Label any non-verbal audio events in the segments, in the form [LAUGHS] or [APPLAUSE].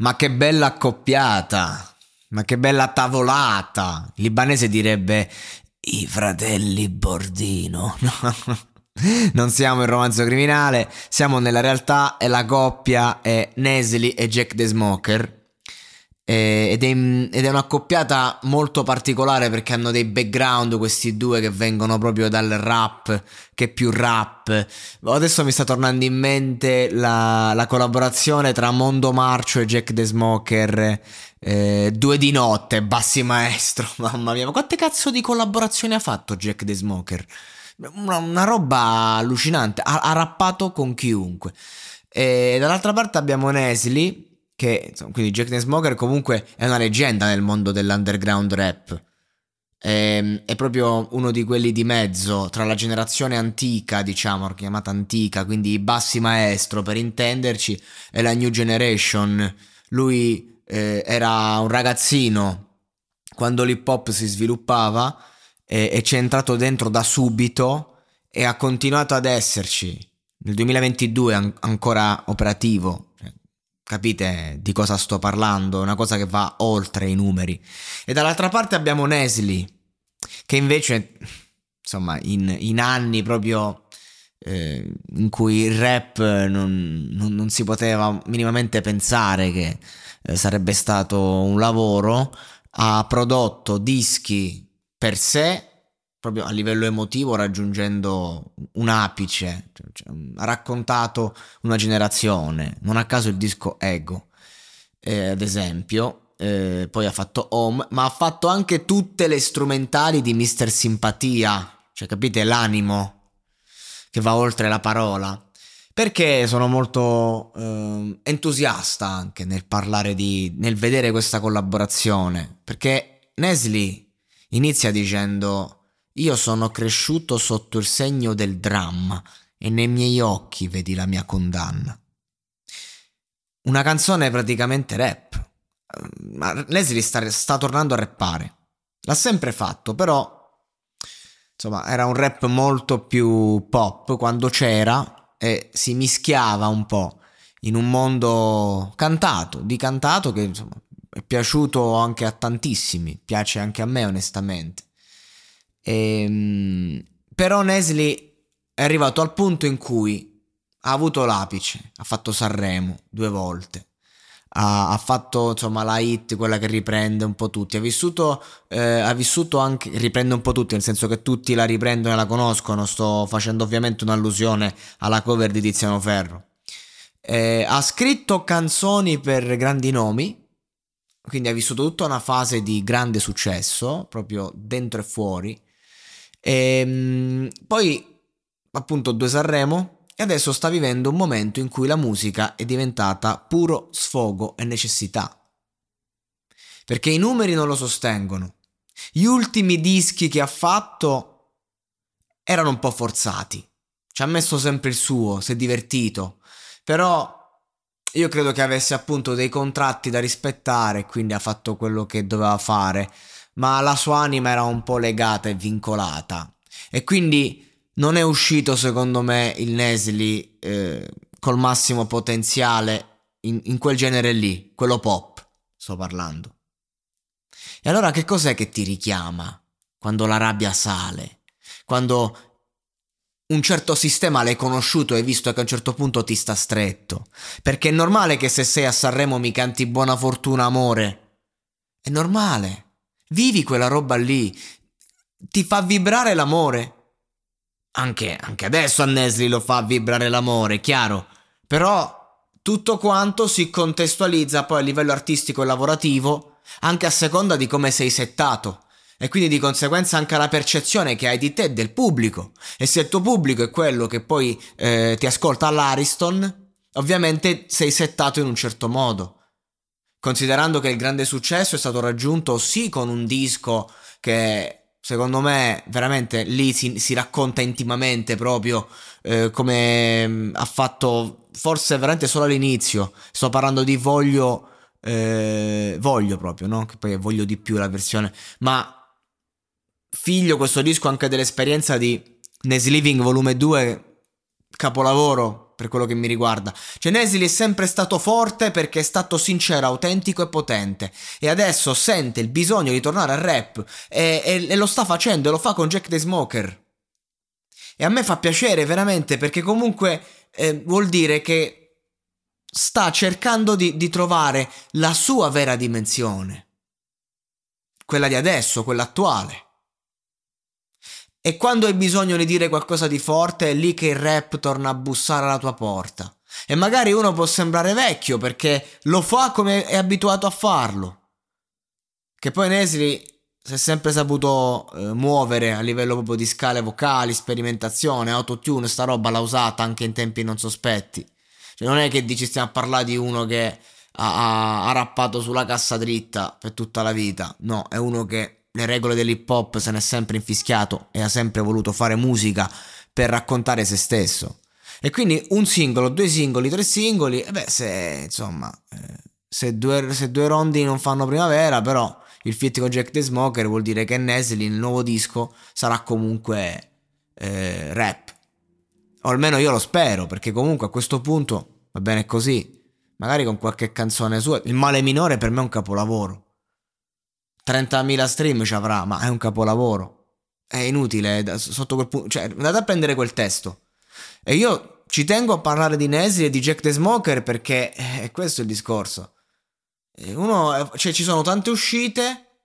Ma che bella accoppiata! Ma che bella tavolata! Il libanese direbbe i fratelli Bordino. [LAUGHS] non siamo in romanzo criminale, siamo nella realtà e la coppia è Nesli e Jack the Smoker. Ed è, ed è, un'accoppiata molto particolare perché hanno dei background questi due che vengono proprio dal rap, che più rap. Adesso mi sta tornando in mente la, la collaborazione tra Mondo Marcio e Jack the Smoker. Eh, due di notte, bassi maestro. [LAUGHS] Mamma mia, ma quante cazzo di collaborazioni ha fatto Jack the Smoker? Una, una roba allucinante. Ha, ha rappato con chiunque. E dall'altra parte abbiamo Nesli che insomma, quindi Jack the Smoker comunque è una leggenda nel mondo dell'underground rap. È, ehm, è, proprio uno di quelli di mezzo tra la generazione antica, diciamo, chiamata antica, quindi i bassi maestro per intenderci, e la new generation. Lui eh, era un ragazzino quando l'hip hop si sviluppava e, e ci è entrato dentro da subito e ha continuato ad esserci. Nel 2022 an- ancora operativo, Capite di cosa sto parlando? Una cosa che va oltre i numeri. E dall'altra parte abbiamo Nesli, che invece, insomma, in, in anni proprio eh, in cui il rap non, non, non, si poteva minimamente pensare che eh, sarebbe stato un lavoro, ha prodotto dischi per sé proprio a livello emotivo raggiungendo un apice, cioè, cioè, ha raccontato una generazione, non a caso il disco Ego, eh, ad esempio, eh, poi ha fatto Home, ma ha fatto anche tutte le strumentali di Mister Simpatia, cioè capite l'animo che va oltre la parola. Perché sono molto eh, entusiasta anche nel parlare di, nel vedere questa collaborazione, perché Nesli inizia dicendo io sono cresciuto sotto il segno del dramma e nei miei occhi vedi la mia condanna. Una canzone praticamente rap. Ma Leslie sta, sta tornando a rappare. L'ha sempre fatto, però insomma era un rap molto più pop quando c'era e si mischiava un po' in un mondo cantato, di cantato che insomma è piaciuto anche a tantissimi, piace anche a me onestamente. Ehm, però Nesli è arrivato al punto in cui ha avuto l'apice, ha fatto Sanremo due volte. Ha, ha, fatto insomma la hit, quella che riprende un po' tutti. Ha vissuto, eh, ha vissuto anche, riprende un po' tutti, nel senso che tutti la riprendono e la conoscono. Sto facendo ovviamente un'allusione alla cover di Tiziano Ferro. Eh, ha scritto canzoni per grandi nomi, quindi ha vissuto tutta una fase di grande successo, proprio dentro e fuori. E, ehm, poi, appunto, due Sanremo e adesso sta vivendo un momento in cui la musica è diventata puro sfogo e necessità. Perché i numeri non lo sostengono. Gli ultimi dischi che ha fatto erano un po' forzati. Ci ha messo sempre il suo, si è divertito. Però io credo che avesse appunto dei contratti da rispettare, quindi ha fatto quello che doveva fare ma la sua anima era un po' legata e vincolata. E quindi non è uscito, secondo me, il Nesli eh, col massimo potenziale in, in quel genere lì, quello pop, sto parlando. E allora che cos'è che ti richiama quando la rabbia sale? Quando un certo sistema l'hai conosciuto e hai visto che a un certo punto ti sta stretto. Perché è normale che se sei a Sanremo mi canti buona fortuna amore. È normale. Vivi quella roba lì. Ti fa vibrare l'amore. Anche, anche adesso a Nesli lo fa vibrare l'amore, chiaro. Però tutto quanto si contestualizza poi a livello artistico e lavorativo anche a seconda di come sei settato e quindi di conseguenza anche la percezione che hai di te e del pubblico. E se il tuo pubblico è quello che poi eh, ti ascolta all'Ariston, ovviamente sei settato in un certo modo. Considerando che il grande successo è stato raggiunto sì con un disco che secondo me veramente lì si, si racconta intimamente proprio eh, come mm, ha fatto forse veramente solo all'inizio. Sto parlando di Voglio, eh, Voglio proprio, no? Che poi Voglio di più la versione, ma figlio questo disco anche dell'esperienza di Nesli Living volume 2 capolavoro per quello che mi riguarda. Cioè Nesli è sempre stato forte perché è stato sincero, autentico e potente e adesso sente il bisogno di tornare al rap e, e, e lo sta facendo e lo fa con Jack the Smoker. E a me fa piacere veramente perché comunque eh, vuol dire che sta cercando di, di trovare la sua vera dimensione. Quella di adesso, quella attuale. E quando hai bisogno di dire qualcosa di forte è lì che il rap torna a bussare alla tua porta. E magari uno può sembrare vecchio perché lo fa come è abituato a farlo. Che poi Nesri si è sempre saputo eh, muovere a livello proprio di scale vocali, sperimentazione, autotune, sta roba l'ha usata anche in tempi non sospetti. Cioè non è che dici stiamo a parlare di uno che ha, ha, ha rappato sulla cassa dritta per tutta la vita. No, è uno che le regole dell'hip hop se n'è sempre infischiato e ha sempre voluto fare musica per raccontare se stesso. E quindi un singolo, due singoli, tre singoli, e beh, se insomma, eh, se, due, se due rondi non fanno primavera, però il fit con Jack the Smoker vuol dire che Nesli, il nuovo disco, sarà comunque eh, rap. O almeno io lo spero, perché comunque a questo punto va bene così. Magari con qualche canzone sua. Il male minore per me è un capolavoro. 30.000 stream ci avrà, ma è un capolavoro. È inutile, sotto quel punto, cioè andate a prendere quel testo. E io ci tengo a parlare di Nesli e di Jack the Smoker perché è eh, questo il discorso. Uno, cioè ci sono tante uscite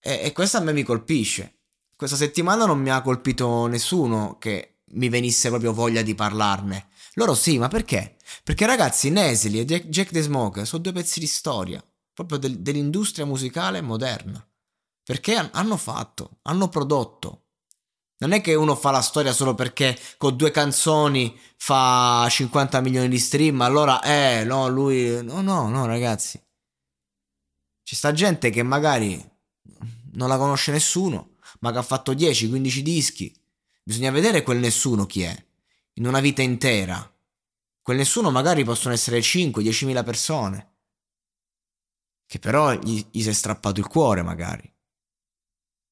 e, e questa a me mi colpisce. Questa settimana non mi ha colpito nessuno che mi venisse proprio voglia di parlarne. Loro sì, ma perché? Perché ragazzi, Nesli e Jack the Smoker sono due pezzi di storia proprio del, dell'industria musicale moderna. Perché hanno fatto, hanno prodotto. Non è che uno fa la storia solo perché con due canzoni fa 50 milioni di stream, allora eh, no, lui... No, no, no, ragazzi. Ci sta gente che magari non la conosce nessuno, ma che ha fatto 10-15 dischi. Bisogna vedere quel nessuno chi è, in una vita intera. Quel nessuno magari possono essere 5-10 mila persone che però gli, gli si è strappato il cuore magari,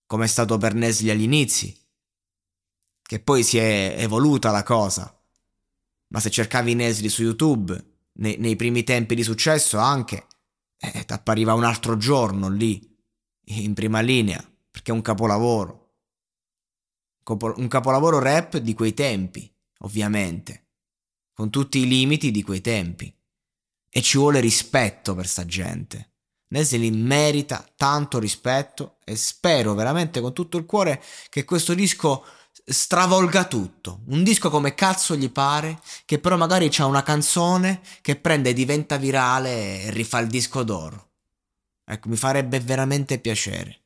come è stato per Nesli agli inizi, che poi si è evoluta la cosa. Ma se cercavi Nesli su YouTube, nei, nei primi tempi di successo anche, eh, ti appariva un altro giorno lì, in prima linea, perché è un capolavoro. Un capolavoro rap di quei tempi, ovviamente, con tutti i limiti di quei tempi. E ci vuole rispetto per sta gente. Nesli merita tanto rispetto e spero veramente con tutto il cuore che questo disco stravolga tutto. Un disco come cazzo gli pare, che però magari c'ha una canzone che prende diventa virale e rifà il disco d'oro. Ecco, mi farebbe veramente piacere.